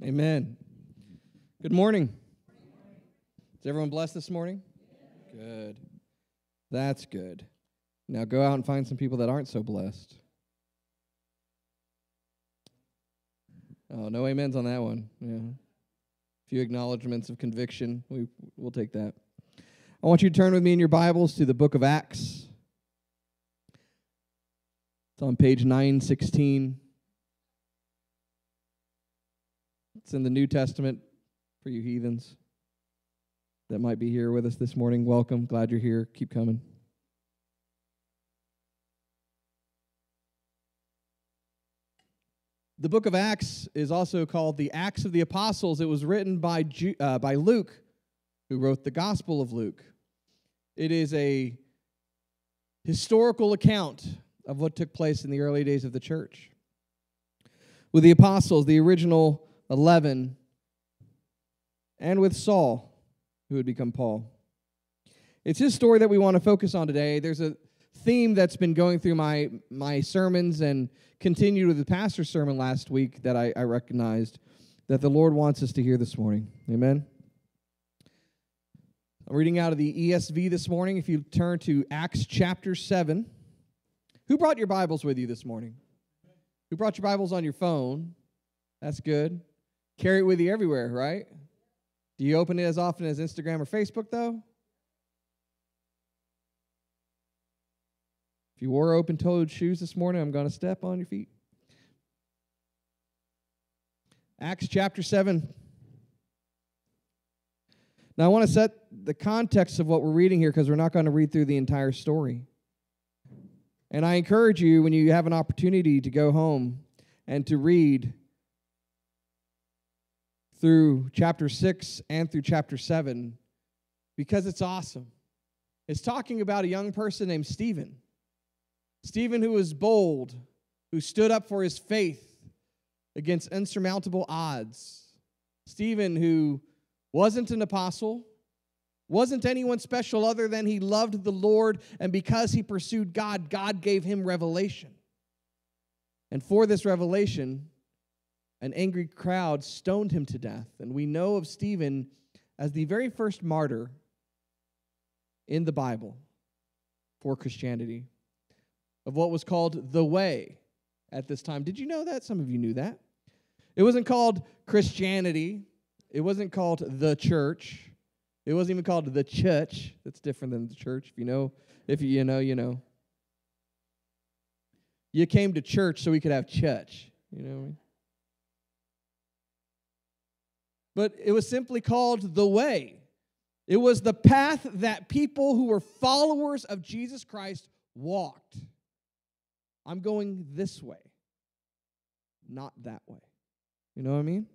Amen. Good morning. Is everyone blessed this morning? Good. That's good. Now go out and find some people that aren't so blessed. Oh, no amens on that one. Yeah. A few acknowledgments of conviction. We, we'll take that. I want you to turn with me in your Bibles to the book of Acts. It's on page 916. It's in the New Testament for you heathens that might be here with us this morning. Welcome. Glad you're here. Keep coming. The book of Acts is also called the Acts of the Apostles. It was written by, Ju- uh, by Luke, who wrote the Gospel of Luke. It is a historical account of what took place in the early days of the church. With the apostles, the original 11, and with Saul, who would become Paul. It's his story that we want to focus on today. There's a theme that's been going through my, my sermons and continued with the pastor's sermon last week that I, I recognized that the Lord wants us to hear this morning. Amen. I'm reading out of the ESV this morning. If you turn to Acts chapter 7. Who brought your Bibles with you this morning? Who brought your Bibles on your phone? That's good. Carry it with you everywhere, right? Do you open it as often as Instagram or Facebook, though? If you wore open toed shoes this morning, I'm going to step on your feet. Acts chapter 7. Now, I want to set the context of what we're reading here because we're not going to read through the entire story. And I encourage you, when you have an opportunity to go home and to read through chapter 6 and through chapter 7 because it's awesome. It's talking about a young person named Stephen. Stephen, who was bold, who stood up for his faith against insurmountable odds. Stephen, who wasn't an apostle, wasn't anyone special other than he loved the Lord, and because he pursued God, God gave him revelation. And for this revelation, an angry crowd stoned him to death. And we know of Stephen as the very first martyr in the Bible for Christianity, of what was called the Way at this time. Did you know that? Some of you knew that. It wasn't called Christianity, it wasn't called the church. It wasn't even called the church. That's different than the church. If you know, if you know, you know. You came to church so we could have church. You know but it was simply called the way. It was the path that people who were followers of Jesus Christ walked. I'm going this way, not that way. You know what I mean?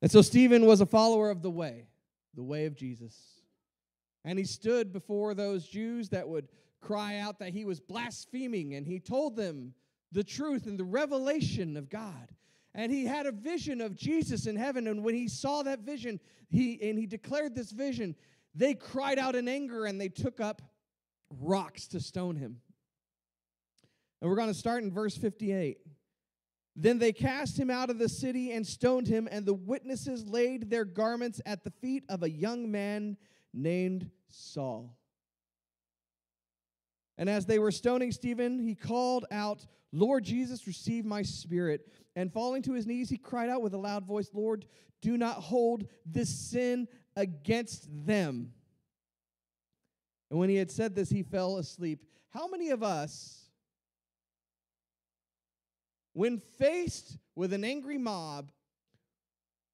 And so Stephen was a follower of the way, the way of Jesus. And he stood before those Jews that would cry out that he was blaspheming, and he told them the truth and the revelation of God and he had a vision of Jesus in heaven. And when he saw that vision, he and he declared this vision, they cried out in anger and they took up rocks to stone him. And we're going to start in verse 58. Then they cast him out of the city and stoned him, and the witnesses laid their garments at the feet of a young man named Saul. And as they were stoning Stephen, he called out, Lord Jesus, receive my spirit. And falling to his knees, he cried out with a loud voice, Lord, do not hold this sin against them. And when he had said this, he fell asleep. How many of us, when faced with an angry mob,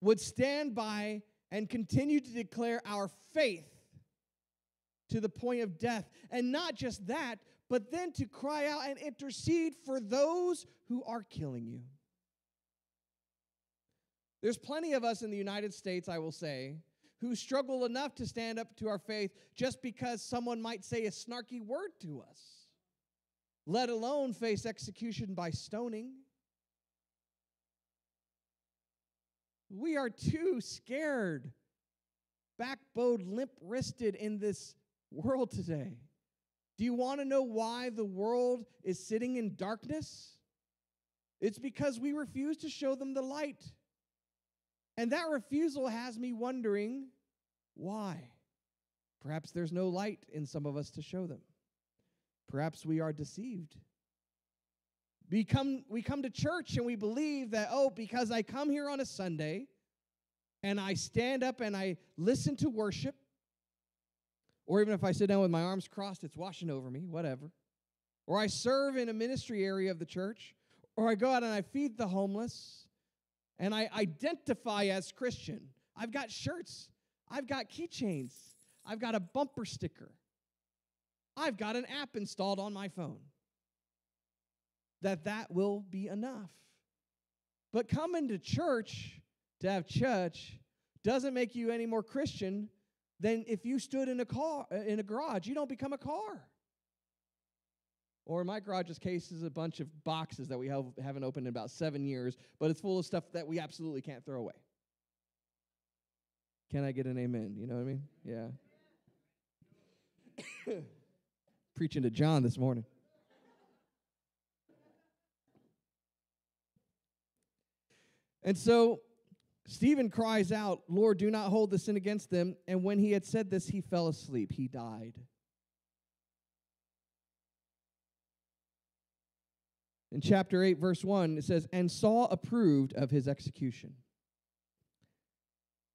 would stand by and continue to declare our faith to the point of death? And not just that, but then to cry out and intercede for those who are killing you. There's plenty of us in the United States, I will say, who struggle enough to stand up to our faith just because someone might say a snarky word to us, let alone face execution by stoning. We are too scared, backboned, limp wristed in this world today. Do you want to know why the world is sitting in darkness? It's because we refuse to show them the light. And that refusal has me wondering why. Perhaps there's no light in some of us to show them. Perhaps we are deceived. We come, we come to church and we believe that, oh, because I come here on a Sunday and I stand up and I listen to worship, or even if I sit down with my arms crossed, it's washing over me, whatever. Or I serve in a ministry area of the church, or I go out and I feed the homeless, and I identify as Christian. I've got shirts, I've got keychains, I've got a bumper sticker, I've got an app installed on my phone. That that will be enough. But coming to church to have church doesn't make you any more Christian than if you stood in a car uh, in a garage. You don't become a car. Or in my garage's case is a bunch of boxes that we have, haven't opened in about seven years, but it's full of stuff that we absolutely can't throw away. Can I get an amen? You know what I mean? Yeah. Preaching to John this morning. And so Stephen cries out, Lord, do not hold the sin against them. And when he had said this, he fell asleep. He died. In chapter 8, verse 1, it says, And Saul approved of his execution.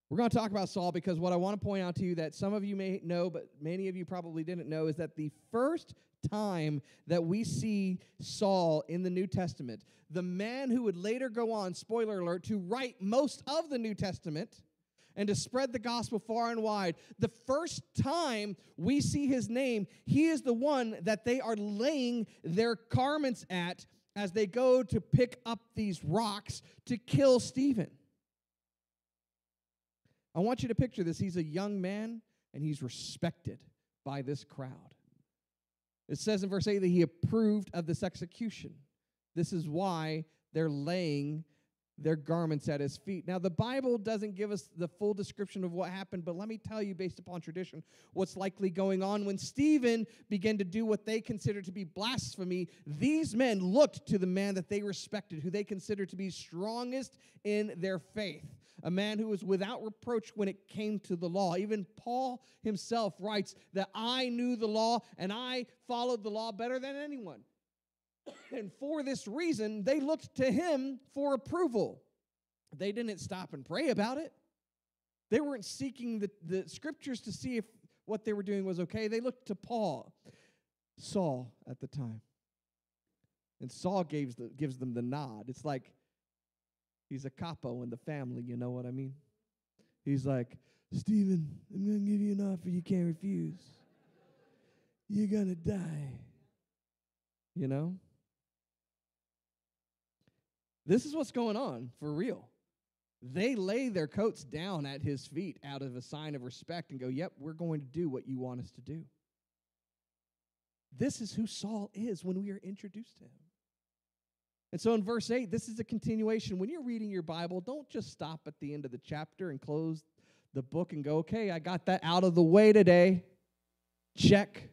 We're going to talk about Saul because what I want to point out to you that some of you may know, but many of you probably didn't know, is that the first time that we see Saul in the New Testament, the man who would later go on, spoiler alert, to write most of the New Testament and to spread the gospel far and wide, the first time we see his name, he is the one that they are laying their garments at as they go to pick up these rocks to kill Stephen. I want you to picture this. He's a young man and he's respected by this crowd. It says in verse 8 that he approved of this execution. This is why they're laying their garments at his feet. Now, the Bible doesn't give us the full description of what happened, but let me tell you, based upon tradition, what's likely going on. When Stephen began to do what they considered to be blasphemy, these men looked to the man that they respected, who they considered to be strongest in their faith, a man who was without reproach when it came to the law. Even Paul himself writes that I knew the law and I followed the law better than anyone. And for this reason, they looked to him for approval. They didn't stop and pray about it. They weren't seeking the, the scriptures to see if what they were doing was okay. They looked to Paul, Saul at the time. And Saul gives, the, gives them the nod. It's like he's a capo in the family, you know what I mean? He's like, Stephen, I'm going to give you an offer you can't refuse. You're going to die. You know? This is what's going on for real. They lay their coats down at his feet out of a sign of respect and go, Yep, we're going to do what you want us to do. This is who Saul is when we are introduced to him. And so in verse 8, this is a continuation. When you're reading your Bible, don't just stop at the end of the chapter and close the book and go, okay, I got that out of the way today. Check.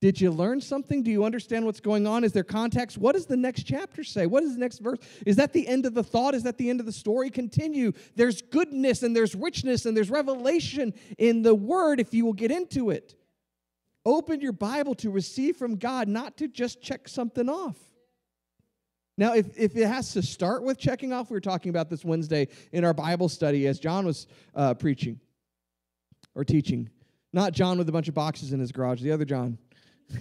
Did you learn something? Do you understand what's going on? Is there context? What does the next chapter say? What is the next verse? Is that the end of the thought? Is that the end of the story? Continue. There's goodness and there's richness and there's revelation in the word if you will get into it. Open your Bible to receive from God, not to just check something off. Now, if, if it has to start with checking off, we were talking about this Wednesday in our Bible study as John was uh, preaching or teaching. Not John with a bunch of boxes in his garage, the other John.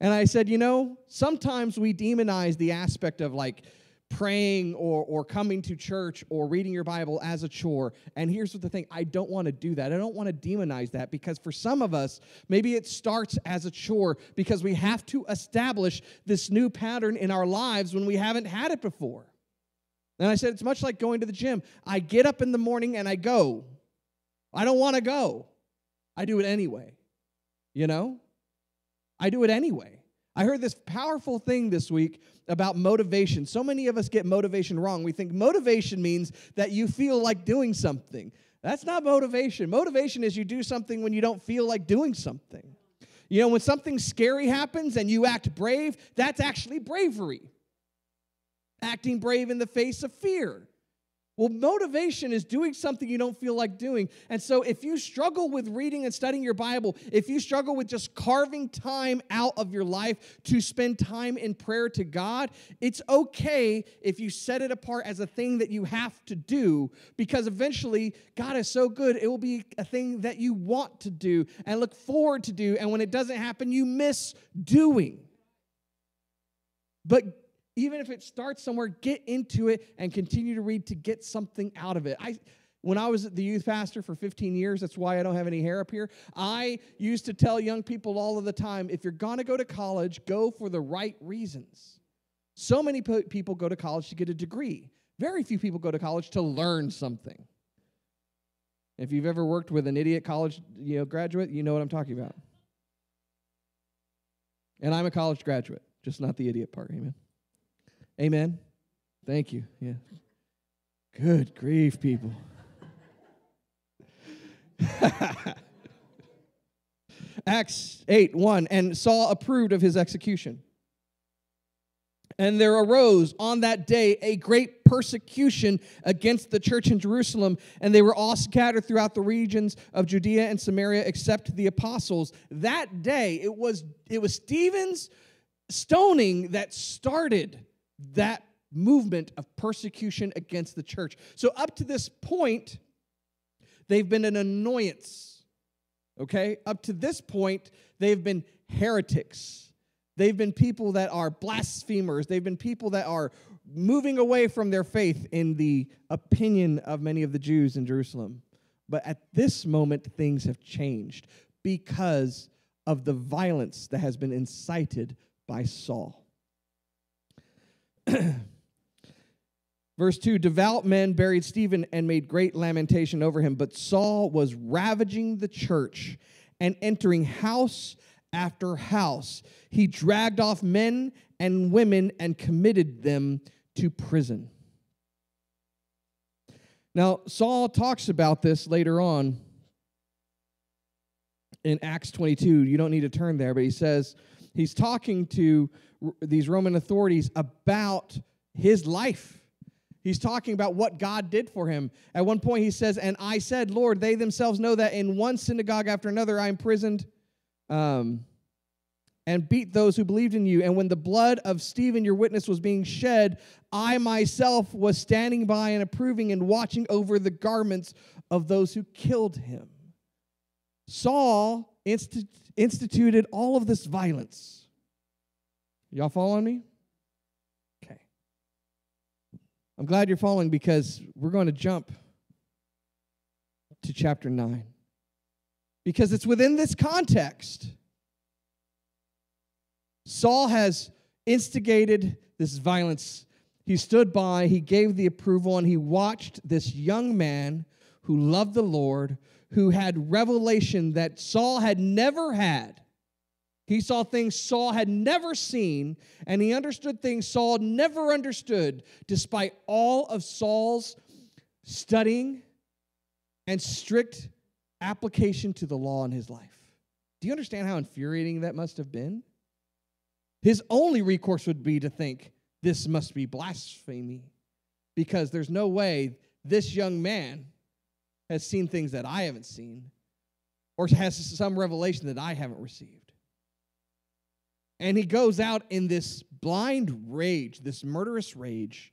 and I said, you know, sometimes we demonize the aspect of like praying or, or coming to church or reading your Bible as a chore. And here's the thing I don't want to do that. I don't want to demonize that because for some of us, maybe it starts as a chore because we have to establish this new pattern in our lives when we haven't had it before. And I said, it's much like going to the gym. I get up in the morning and I go. I don't want to go. I do it anyway. You know? I do it anyway. I heard this powerful thing this week about motivation. So many of us get motivation wrong. We think motivation means that you feel like doing something. That's not motivation. Motivation is you do something when you don't feel like doing something. You know, when something scary happens and you act brave, that's actually bravery. Acting brave in the face of fear. Well, motivation is doing something you don't feel like doing. And so, if you struggle with reading and studying your Bible, if you struggle with just carving time out of your life to spend time in prayer to God, it's okay if you set it apart as a thing that you have to do because eventually God is so good, it will be a thing that you want to do and look forward to do. And when it doesn't happen, you miss doing. But even if it starts somewhere, get into it and continue to read to get something out of it. I when I was the youth pastor for 15 years, that's why I don't have any hair up here. I used to tell young people all of the time if you're going to go to college, go for the right reasons. So many people go to college to get a degree. Very few people go to college to learn something. If you've ever worked with an idiot college you know, graduate, you know what I'm talking about. And I'm a college graduate, just not the idiot part. Amen. Amen. Thank you. Yeah. Good grief, people. Acts 8 1 and Saul approved of his execution. And there arose on that day a great persecution against the church in Jerusalem, and they were all scattered throughout the regions of Judea and Samaria except the apostles. That day, it was, it was Stephen's stoning that started that movement of persecution against the church. So, up to this point, they've been an annoyance. Okay? Up to this point, they've been heretics. They've been people that are blasphemers. They've been people that are moving away from their faith in the opinion of many of the Jews in Jerusalem. But at this moment, things have changed because of the violence that has been incited by Saul. Verse 2 Devout men buried Stephen and made great lamentation over him, but Saul was ravaging the church and entering house after house. He dragged off men and women and committed them to prison. Now, Saul talks about this later on in Acts 22. You don't need to turn there, but he says he's talking to these Roman authorities about his life. He's talking about what God did for him. At one point, he says, And I said, Lord, they themselves know that in one synagogue after another I imprisoned um, and beat those who believed in you. And when the blood of Stephen, your witness, was being shed, I myself was standing by and approving and watching over the garments of those who killed him. Saul instituted all of this violence Y'all following me? Okay. I'm glad you're following because we're going to jump to chapter 9. Because it's within this context. Saul has instigated this violence. He stood by, he gave the approval, and he watched this young man who loved the Lord, who had revelation that Saul had never had he saw things Saul had never seen, and he understood things Saul never understood, despite all of Saul's studying and strict application to the law in his life. Do you understand how infuriating that must have been? His only recourse would be to think, this must be blasphemy, because there's no way this young man has seen things that I haven't seen or has some revelation that I haven't received. And he goes out in this blind rage, this murderous rage,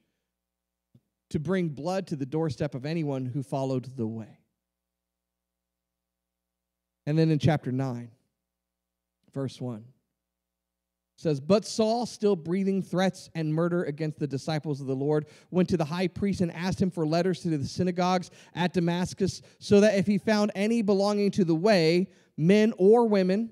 to bring blood to the doorstep of anyone who followed the way. And then in chapter 9, verse 1 says, But Saul, still breathing threats and murder against the disciples of the Lord, went to the high priest and asked him for letters to the synagogues at Damascus, so that if he found any belonging to the way, men or women,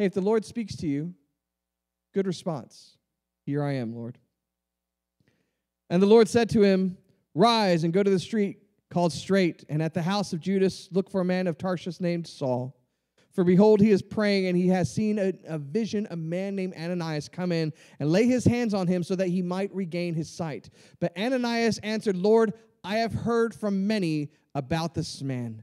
Hey, if the Lord speaks to you, good response. Here I am, Lord. And the Lord said to him, Rise and go to the street called Straight, and at the house of Judas look for a man of Tarsus named Saul. For behold, he is praying, and he has seen a, a, vision, a man named Ananias come in and lay his hands on him so that he might regain his sight. But Ananias answered, Lord, I have heard from many about this man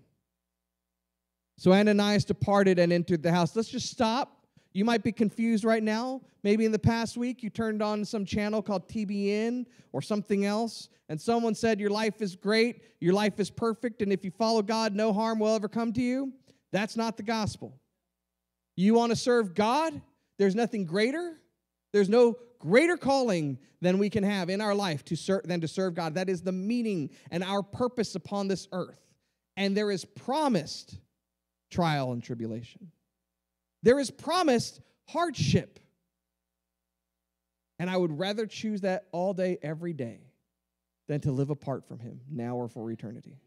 So Ananias departed and entered the house. Let's just stop. You might be confused right now. Maybe in the past week you turned on some channel called TBN or something else, and someone said your life is great, your life is perfect, and if you follow God, no harm will ever come to you. That's not the gospel. You want to serve God? There's nothing greater. There's no greater calling than we can have in our life to serve than to serve God. That is the meaning and our purpose upon this earth. And there is promised trial and tribulation. There is promised hardship. And I would rather choose that all day, every day, than to live apart from Him now or for eternity.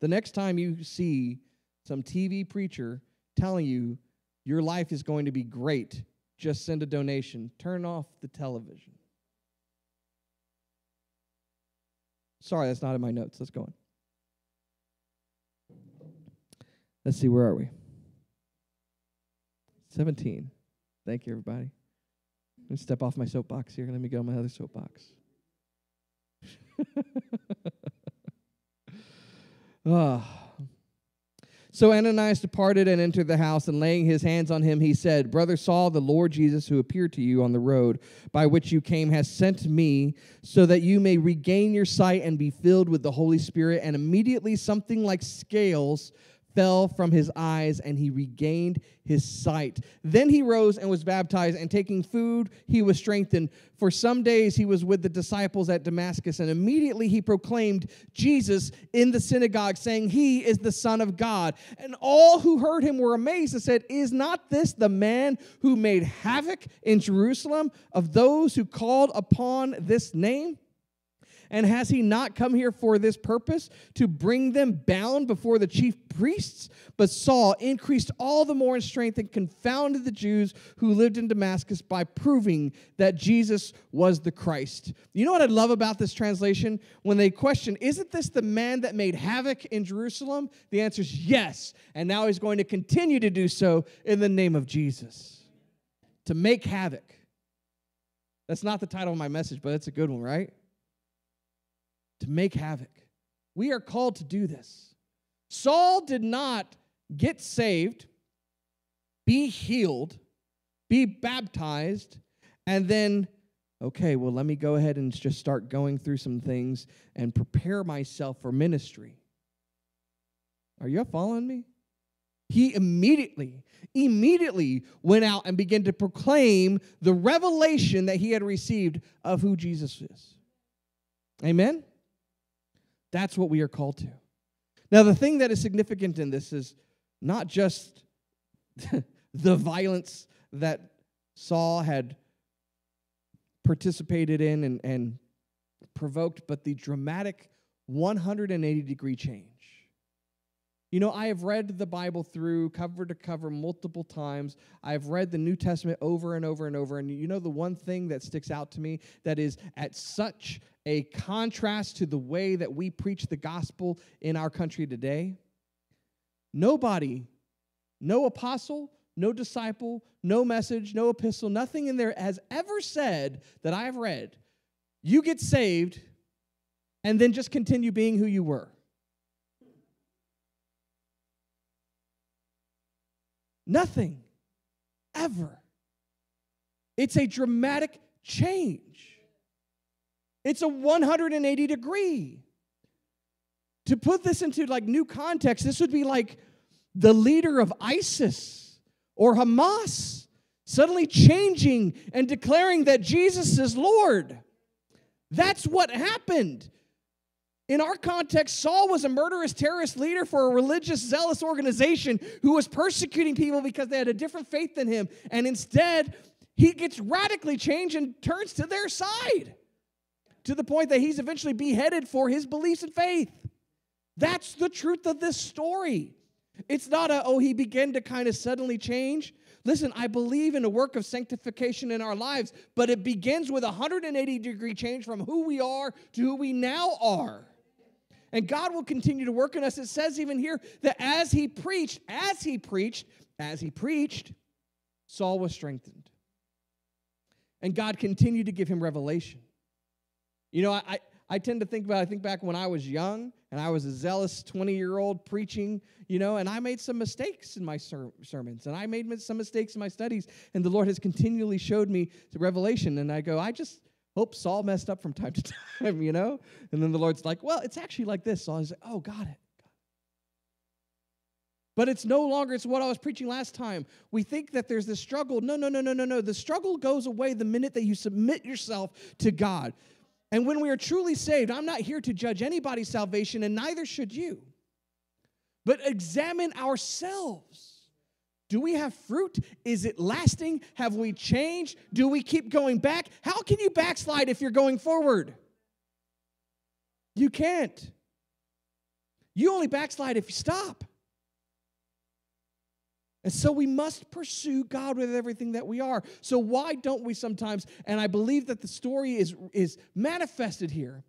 The next time you see some TV preacher telling you your life is going to be great, just send a donation, turn off the television. Sorry, that's not in my notes. Let's go on. Let's see, where are we? 17. Thank you, everybody. Let me step off my soapbox here. Let me go on my other soapbox. oh. So Ananias departed and entered the house, and laying his hands on him, he said, Brother Saul, the Lord Jesus, who appeared to you on the road by which you came, has sent me so that you may regain your sight and be filled with the Holy Spirit. And immediately something like scales fell from his eyes and he regained his sight. Then he rose and was baptized, and taking food, he was strengthened. For some days he was with the disciples at Damascus, and immediately he proclaimed Jesus in the synagogue, saying, He is the Son of God. And all who heard him were amazed and said, Is not this the man who made havoc in Jerusalem of those who called upon this name? And has he not come here for this purpose, to bring them bound before the chief priests? But Saul increased all the more in strength and confounded the Jews who lived in Damascus by proving that Jesus was the Christ. You know what I love about this translation? When they question, Isn't this the man that made havoc in Jerusalem? The answer is yes. And now he's going to continue to do so in the name of Jesus. To make havoc. That's not the title of my message, but it's a good one, right? To make havoc. We are called to do this. Saul did not get saved, be healed, be baptized, and then, okay, well, let me go ahead and just start going through some things and prepare myself for ministry. Are you following me? He immediately, immediately went out and began to proclaim the revelation that he had received of who Jesus is. Amen? That's what we are called to. Now, the thing that is significant in this is not just the violence that Saul had participated in and, and provoked, but the dramatic 180 degree change. You know, I have read the Bible through cover to cover multiple times. I've read the New Testament over and over and over. And you know, the one thing that sticks out to me that is at such a contrast to the way that we preach the gospel in our country today? Nobody, no apostle, no disciple, no message, no epistle, nothing in there has ever said that I have read. You get saved and then just continue being who you were. Nothing. Ever. It's a dramatic change. It's a 180 degree. To put this into like new context, this would be like the leader of ISIS or Hamas suddenly changing and declaring that Jesus is Lord. That's what happened. In our context, Saul was a murderous terrorist leader for a religious, zealous organization who was persecuting people because they had a different faith than him. And instead, he gets radically changed and turns to their side to the point that he's eventually beheaded for his beliefs and faith. That's the truth of this story. It's not a, oh, he began to kind of suddenly change. Listen, I believe in a work of sanctification in our lives, but it begins with a 180 degree change from who we are to who we now are. And God will continue to work in us. It says even here that as he preached, as he preached, as he preached, Saul was strengthened. And God continued to give him revelation. You know, I, I tend to think about, I think back when I was young and I was a zealous 20 year old preaching, you know, and I made some mistakes in my ser- sermons and I made some mistakes in my studies. And the Lord has continually showed me the revelation. And I go, I just, hope Saul messed up from time to time, you know? And then the Lord's like, well, it's actually like this. So I was like, oh, got it. But it's no longer, it's what I was preaching last time. We think that there's this struggle. No, no, no, no, no, no. The struggle goes away the minute that you submit yourself to God. And when we are truly saved, I'm not here to judge anybody's salvation, and neither should you. But examine ourselves. Do we have fruit? Is it lasting? Have we changed? Do we keep going back? How can you backslide if you're going forward? You can't. You only backslide if you stop. And so we must pursue God with everything that we are. So why don't we sometimes? And I believe that the story is, is manifested here.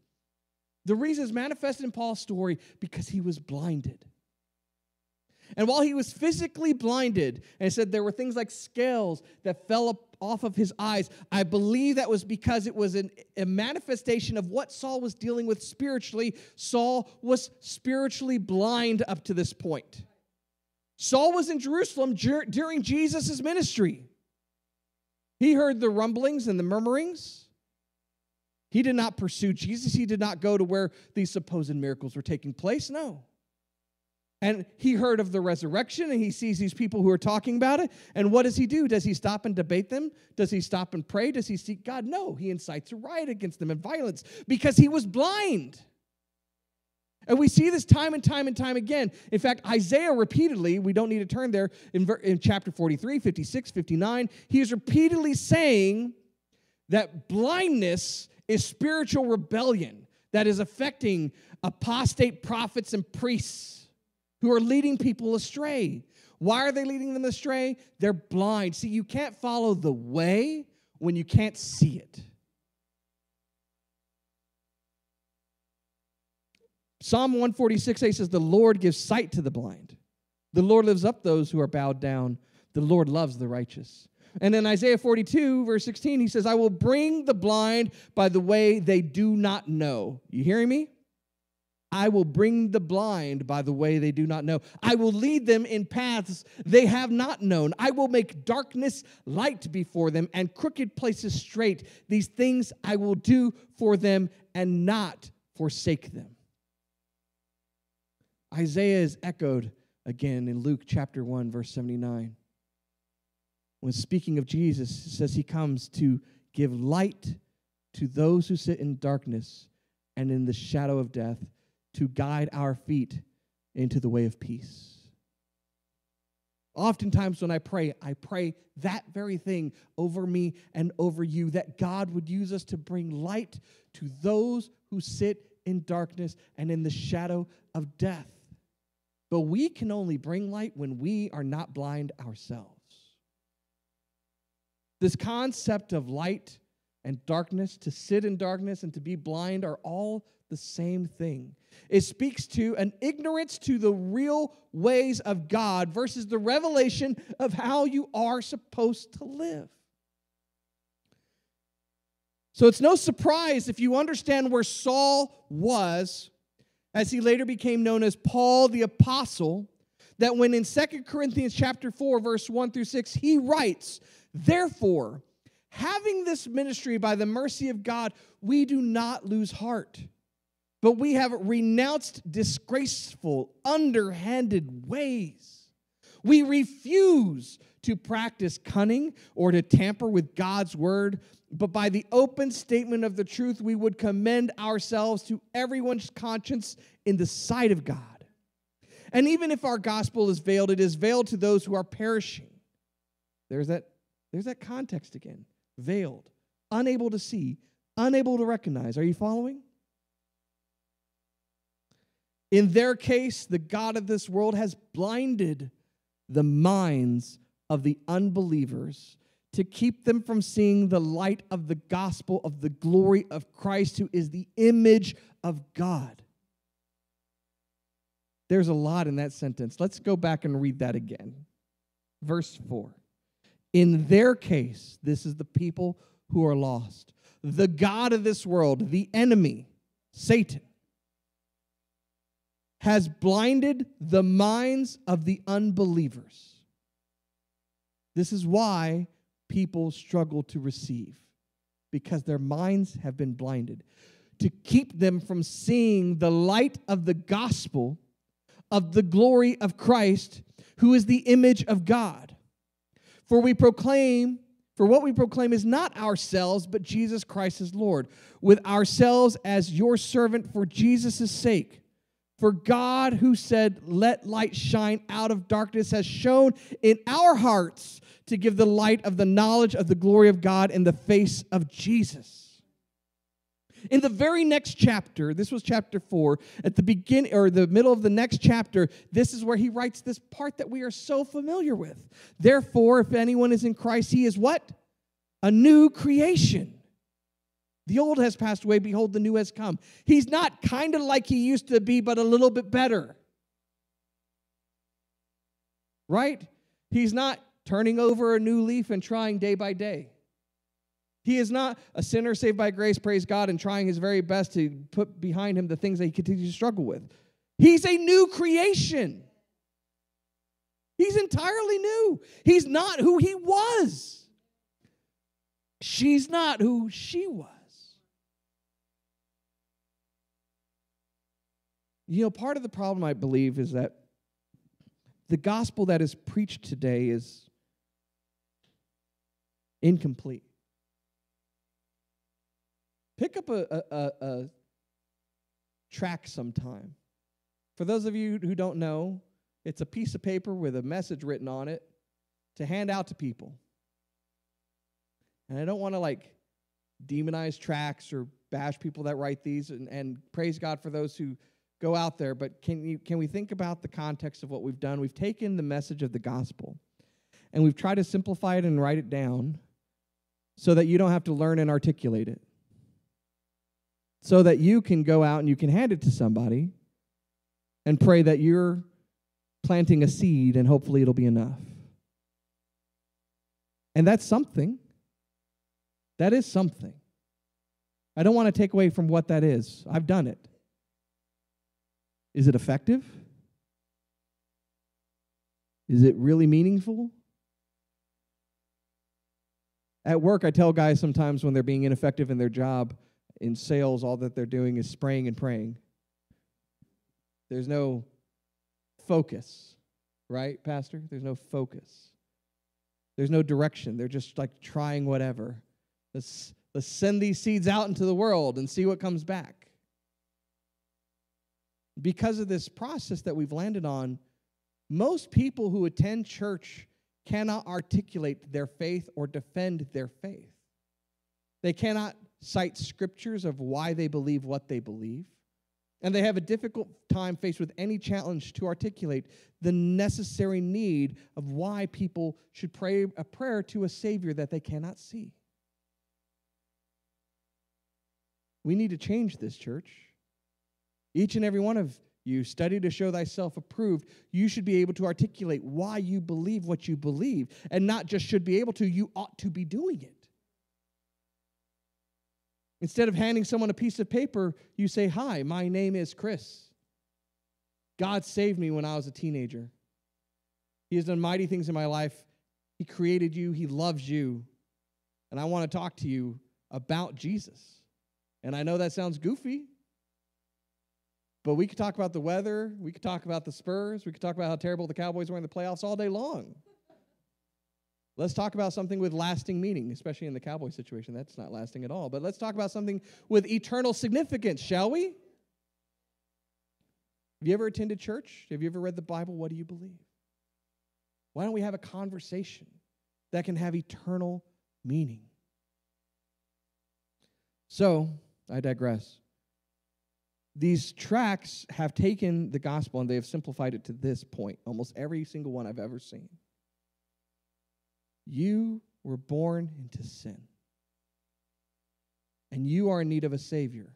The reason is manifested in Paul's story because he was blinded. And while he was physically blinded, and it said there were things like scales that fell off of his eyes, I believe that was because it was an, a manifestation of what Saul was dealing with spiritually. Saul was spiritually blind up to this point. Saul was in Jerusalem dur- during Jesus' ministry. He heard the rumblings and the murmurings. He did not pursue Jesus. He did not go to where these supposed miracles were taking place. No. And he heard of the resurrection and he sees these people who are talking about it. And what does he do? Does he stop and debate them? Does he stop and pray? Does he seek God? No, he incites a riot against them and violence because he was blind. And we see this time and time and time again. In fact, Isaiah repeatedly, we don't need to turn there, in, in chapter 43, 56, 59, he is repeatedly saying that blindness is spiritual rebellion that is affecting apostate prophets and priests who are leading people astray. Why are they leading them astray? They're blind. See, you can't follow the way when you can't see it. Psalm 146 8 says, The Lord gives sight to the blind. The Lord lifts up those who are bowed down. The Lord loves the righteous. And then Isaiah 42, verse 16, he says, I will bring the blind by the way they do not know. You hearing me? I will bring the blind by the way they do not know. I will lead them in paths they have not known. I will make darkness light before them and crooked places straight. These things I will do for them and not forsake them. Isaiah is echoed again in Luke chapter 1, verse 79. When speaking of Jesus, it says he comes to give light to those who sit in darkness and in the shadow of death to guide our feet into the way of peace. Oftentimes, when I pray, I pray that very thing over me and over you that God would use us to bring light to those who sit in darkness and in the shadow of death. But we can only bring light when we are not blind ourselves. This concept of light and darkness, to sit in darkness and to be blind are all the same thing. It speaks to an ignorance to the real ways of God versus the revelation of how you are supposed to live. So it's no surprise if you understand where Saul was as he later became known as Paul the apostle that when in Second Corinthians chapter 4 verse 1 through 6 he writes, "Therefore, having this ministry by the mercy of God, we do not lose heart." But we have renounced disgraceful, underhanded ways. We refuse to practice cunning or to tamper with God's word, but by the open statement of the truth, we would commend ourselves to everyone's conscience in the sight of God. And even if our gospel is veiled, it is veiled to those who are perishing. There's that, there's that context again veiled, unable to see, unable to recognize. Are you following? In their case, the God of this world has blinded the minds of the unbelievers to keep them from seeing the light of the gospel of the glory of Christ, who is the image of God. There's a lot in that sentence. Let's go back and read that again. Verse 4. In their case, this is the people who are lost. The God of this world, the enemy, Satan, has blinded the minds of the unbelievers. This is why people struggle to receive, because their minds have been blinded. To keep them from seeing the light of the gospel of the glory of Christ, who is the image of God. For we proclaim, for what we proclaim is not ourselves, but Jesus Christ as Lord, with ourselves as your servant for Jesus' sake. For God, who said, Let light shine out of darkness, has shown in our hearts to give the light of the knowledge of the glory of God in the face of Jesus. In the very next chapter, this was chapter four, at the beginning or the middle of the next chapter, this is where he writes this part that we are so familiar with. Therefore, if anyone is in Christ, he is what? A new creation. The old has passed away, behold, the new has come. He's not kind of like he used to be, but a little bit better. Right? He's not turning over a new leaf and trying day by day. He is not a sinner saved by grace, praise God, and trying his very best to put behind him the things that he continues to struggle with. He's a new creation. He's entirely new. He's not who he was. She's not who she was. You know, part of the problem, I believe, is that the gospel that is preached today is incomplete. Pick up a, a, a, track sometime. For those of you who don't know, it's a piece of paper with a message written on it to hand out to people. And I don't want to like demonize tracks or bash people that write these and, and praise God for those who go out there, but can, you, can we think about the context of what we've done? We've taken the message of the gospel and we've tried to simplify it and write it down so that you don't have to learn and articulate it. So that you can go out and you can hand it to somebody and pray that you're planting a seed and hopefully it'll be enough. And that's something. That is something. I don't want to take away from what that is. I've done it. Is it effective? Is it really meaningful? At work, I tell guys sometimes when they're being ineffective in their job, in sales, all that they're doing is spraying and praying. There's no focus, right, Pastor? There's no focus. There's no direction. They're just like trying whatever. Let's, let's send these seeds out into the world and see what comes back because of this process that we've landed on, most people who attend church cannot articulate their faith or defend their faith. They cannot cite scriptures of why they believe what they believe. And they have a difficult time faced with any challenge to articulate the necessary need of why people should pray a prayer to a Savior that they cannot see. We need to change this, church. Each and every one of you study to show thyself approved. You should be able to articulate why you believe what you believe, and not just should be able to, you ought to be doing it. Instead of handing someone a piece of paper, you say, Hi, my name is Chris. God saved me when I was a teenager. He has done mighty things in my life. He created you, He loves you. And I want to talk to you about Jesus. And I know that sounds goofy, but we could talk about the weather. We could talk about the Spurs. We could talk about how terrible the Cowboys were in the playoffs all day long. Let's talk about something with lasting meaning, especially in the Cowboy situation. That's not lasting at all. But let's talk about something with eternal significance, shall we? Have you ever attended church? Have you ever read the Bible? What do you believe? Why don't we have a conversation that can have eternal meaning? So, I digress. These tracts have taken the gospel and they have simplified it to this point, almost every single one I've ever seen. You were born into sin, and you are in need of a Savior.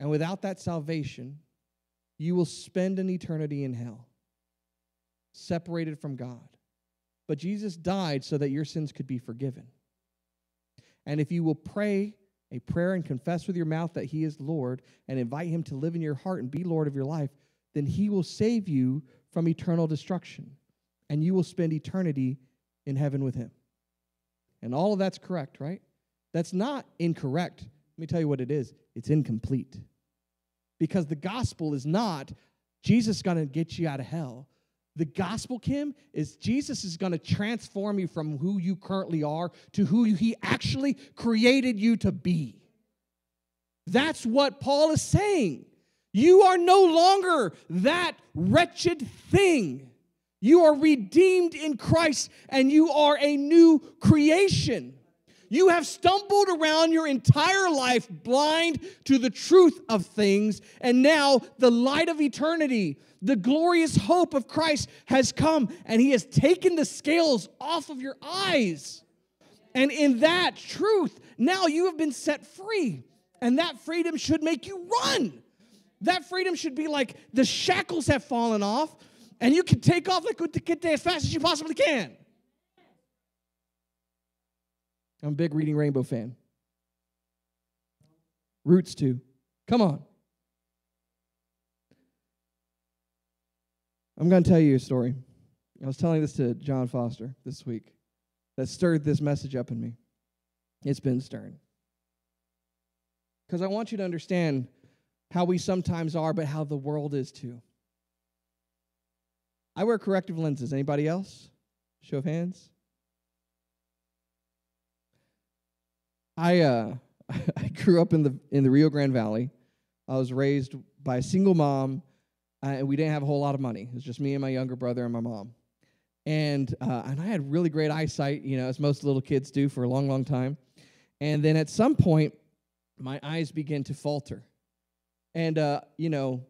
And without that salvation, you will spend an eternity in hell, separated from God. But Jesus died so that your sins could be forgiven. And if you will pray a prayer and confess with your mouth that He is Lord and invite Him to live in your heart and be Lord of your life, then He will save you from eternal destruction and you will spend eternity in heaven with Him. And all of that's correct, right? That's not incorrect. Let me tell you what it is it's incomplete. Because the gospel is not Jesus going to get you out of hell. The gospel, Kim, is Jesus is going to transform you from who you currently are to who he actually created you to be. That's what Paul is saying. You are no longer that wretched thing. You are redeemed in Christ and you are a new creation. You have stumbled around your entire life blind to the truth of things, and now the light of eternity, the glorious hope of Christ has come, and He has taken the scales off of your eyes. And in that truth, now you have been set free, and that freedom should make you run. That freedom should be like the shackles have fallen off, and you can take off like Kute as fast as you possibly can. I'm a big Reading Rainbow fan. Roots too. Come on. I'm going to tell you a story. I was telling this to John Foster this week that stirred this message up in me. It's been stirring. Because I want you to understand how we sometimes are, but how the world is too. I wear corrective lenses. Anybody else? Show of hands. I uh, I grew up in the in the Rio Grande Valley. I was raised by a single mom, uh, and we didn't have a whole lot of money. It was just me and my younger brother and my mom. And uh, and I had really great eyesight, you know, as most little kids do for a long, long time. And then at some point, my eyes began to falter. And uh, you know,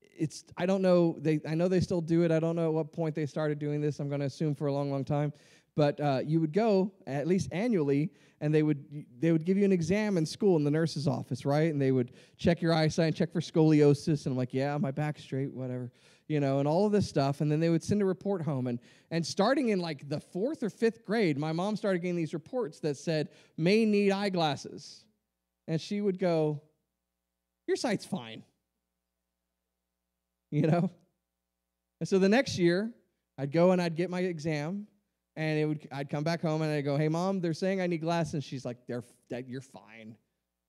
it's I don't know they I know they still do it. I don't know at what point they started doing this. I'm going to assume for a long, long time. But uh, you would go at least annually, and they would they would give you an exam in school in the nurse's office, right? And they would check your eyesight and check for scoliosis, and I'm like, yeah, my back's straight, whatever, you know, and all of this stuff. And then they would send a report home, and and starting in like the fourth or fifth grade, my mom started getting these reports that said may need eyeglasses, and she would go, your sight's fine, you know. And so the next year, I'd go and I'd get my exam and it would, I'd come back home and I'd go, "Hey, mom, they're saying I need glasses." And she's like, "They're, you're fine.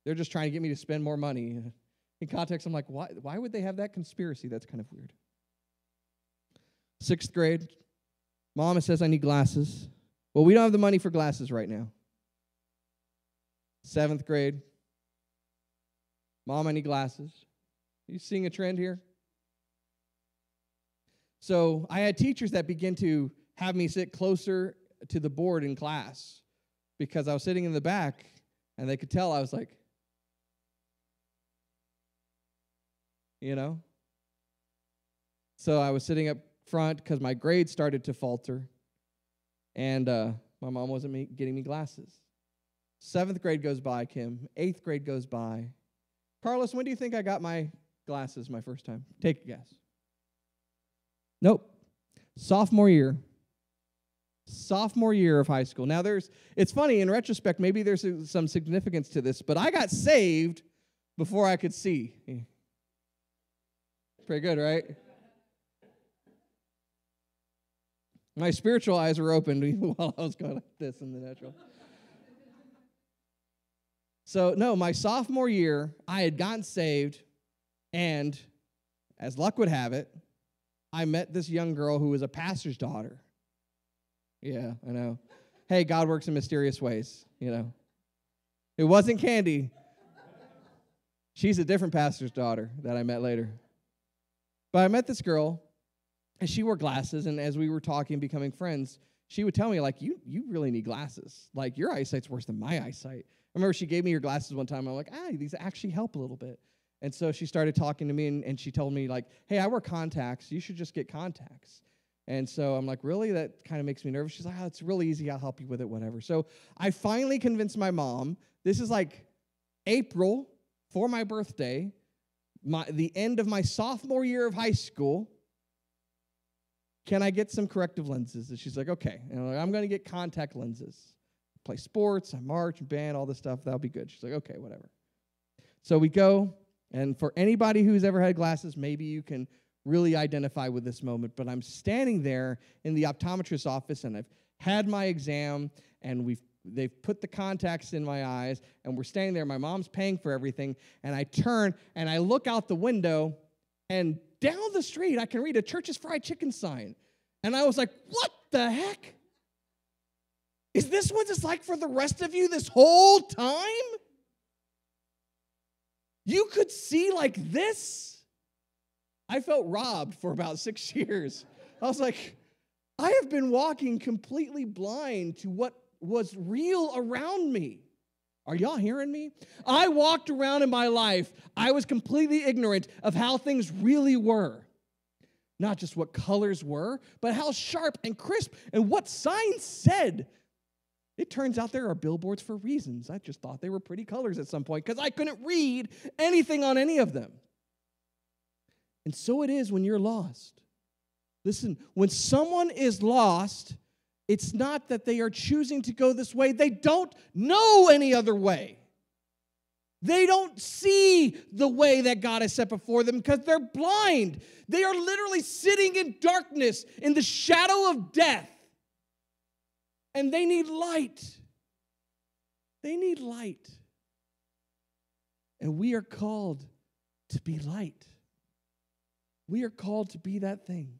They're just trying to get me to spend more money." In context, I'm like, "Why? Why would they have that conspiracy? That's kind of weird." Sixth grade, mom says I need glasses. Well, we don't have the money for glasses right now. Seventh grade, mom, I need glasses. Are you seeing a trend here? So I had teachers that begin to have me sit closer to the board in class because I was sitting in the back and they could tell I was like, you know? So I was sitting up front because my grades started to falter and uh, my mom wasn't getting me glasses. Seventh grade goes by, Kim. Eighth grade goes by. Carlos, when do you think I got my glasses my first time? Take a guess. Nope. Sophomore year. Sophomore year of high school. Now, there's, it's funny in retrospect, maybe there's some significance to this, but I got saved before I could see. Pretty good, right? My spiritual eyes were opened while I was going like this in the natural. so, no, my sophomore year, I had gotten saved, and as luck would have it, I met this young girl who was a pastor's daughter. Yeah, I know. Hey, God works in mysterious ways, you know. It wasn't Candy. She's a different pastor's daughter that I met later. But I met this girl, and she wore glasses, and as we were talking, becoming friends, she would tell me, like, you, you really need glasses. Like, your eyesight's worse than my eyesight. I remember she gave me her glasses one time. I'm like, ah, these actually help a little bit. And so she started talking to me, and, and she told me, like, hey, I wear contacts. You should just get contacts. And so I'm like, really? That kind of makes me nervous. She's like, oh, it's really easy. I'll help you with it, whatever. So I finally convinced my mom. This is like April for my birthday, my, the end of my sophomore year of high school. Can I get some corrective lenses? And she's like, okay. And I'm, like, I'm going to get contact lenses. play sports, I march, band, all this stuff. That'll be good. She's like, okay, whatever. So we go, and for anybody who's ever had glasses, maybe you can really identify with this moment, but I'm standing there in the optometrist's office and I've had my exam and we've they've put the contacts in my eyes and we're standing there my mom's paying for everything and I turn and I look out the window and down the street I can read a Church's fried chicken sign. And I was like, "What the heck? Is this what it's like for the rest of you this whole time? You could see like this?" I felt robbed for about six years. I was like, I have been walking completely blind to what was real around me. Are y'all hearing me? I walked around in my life, I was completely ignorant of how things really were. Not just what colors were, but how sharp and crisp and what signs said. It turns out there are billboards for reasons. I just thought they were pretty colors at some point because I couldn't read anything on any of them. And so it is when you're lost. Listen, when someone is lost, it's not that they are choosing to go this way, they don't know any other way. They don't see the way that God has set before them because they're blind. They are literally sitting in darkness, in the shadow of death. And they need light. They need light. And we are called to be light. We are called to be that thing,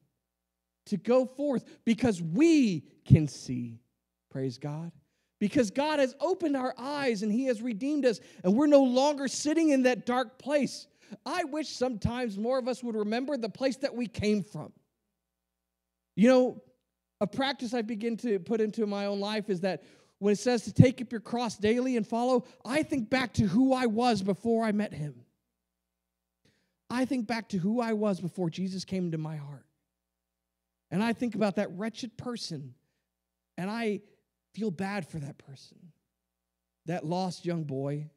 to go forth because we can see. Praise God. Because God has opened our eyes and He has redeemed us, and we're no longer sitting in that dark place. I wish sometimes more of us would remember the place that we came from. You know, a practice I begin to put into my own life is that when it says to take up your cross daily and follow, I think back to who I was before I met Him. I think back to who I was before Jesus came into my heart. And I think about that wretched person, and I feel bad for that person, that lost young boy.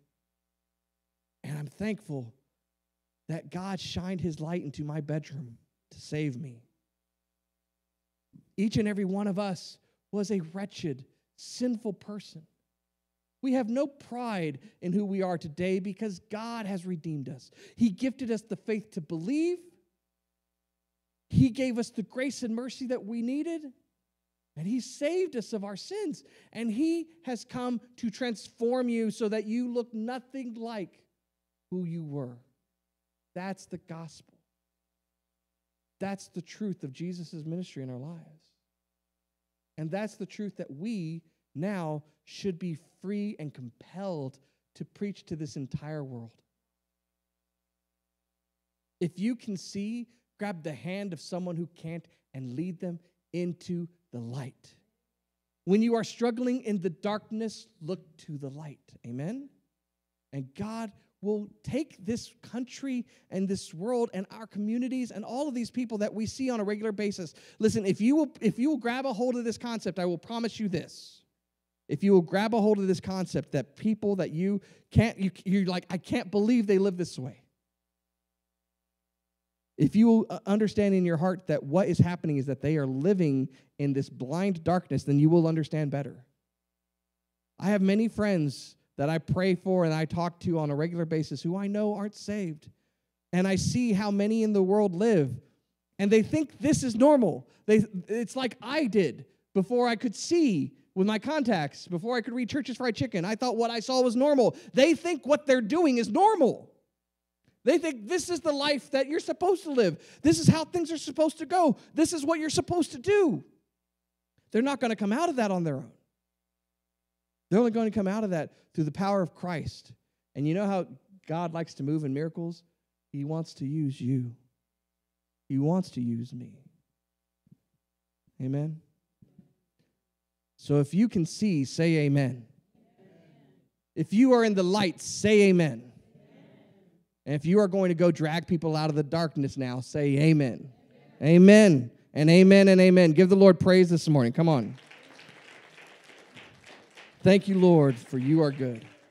And I'm thankful that God shined his light into my bedroom to save me. Each and every one of us was a wretched, sinful person. We have no pride in who we are today because God has redeemed us. He gifted us the faith to believe. He gave us the grace and mercy that we needed. And He saved us of our sins. And He has come to transform you so that you look nothing like who you were. That's the gospel. That's the truth of Jesus' ministry in our lives. And that's the truth that we now should be free and compelled to preach to this entire world. If you can see, grab the hand of someone who can't and lead them into the light. When you are struggling in the darkness, look to the light. Amen? And God will take this country and this world and our communities and all of these people that we see on a regular basis. Listen, if you will if you will grab a hold of this concept, I will promise you this if you will grab a hold of this concept that people that you can't, you, you're like, I can't believe they live this way. If you uh, understand in your heart that what is happening is that they are living in this blind darkness, then you will understand better. I have many friends that I pray for and I talk to on a regular basis who I know aren't saved. And I see how many in the world live, and they think this is normal. They, it's like I did before I could see with my contacts, before I could read Church's Fried Chicken. I thought what I saw was normal. They think what they're doing is normal. They think this is the life that you're supposed to live. This is how things are supposed to go. This is what you're supposed to do. They're not going to come out of that on their own. They're only going to come out of that through the power of Christ. And you know how God likes to move in miracles? He wants to use you, He wants to use me. Amen. So if you can see, say amen. If you are in the light, say amen. And if you are going to go drag people out of the darkness now, say amen. Amen. And amen and amen. Give the Lord praise this morning. Come on. Thank you, Lord, for you are good.